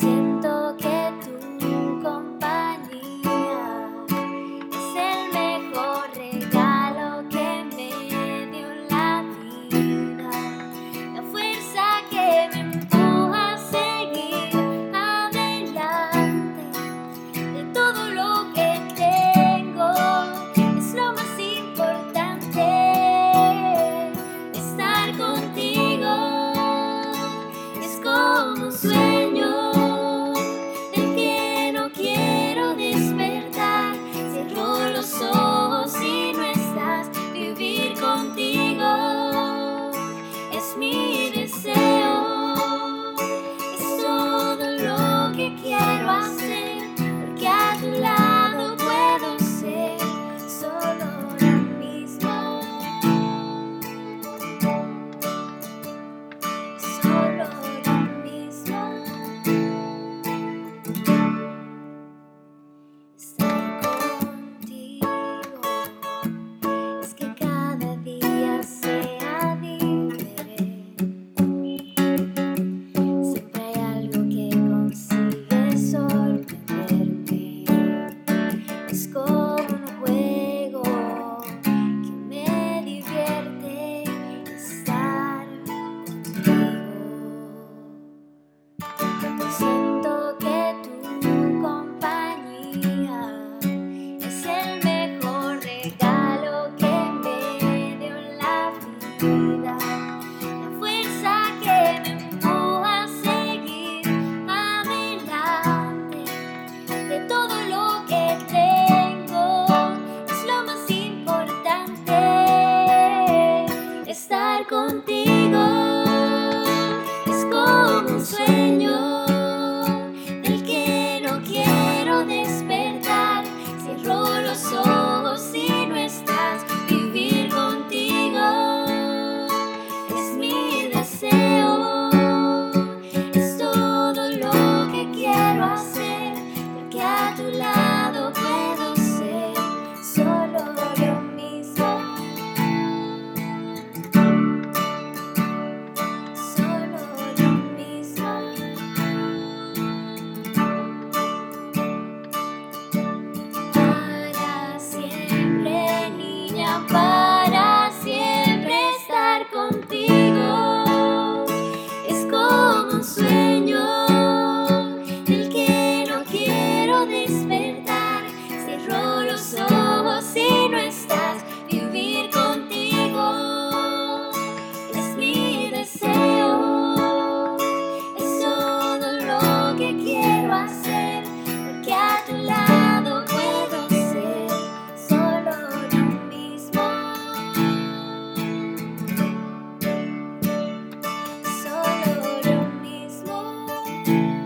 sit contigo es como un sueño. Thank you.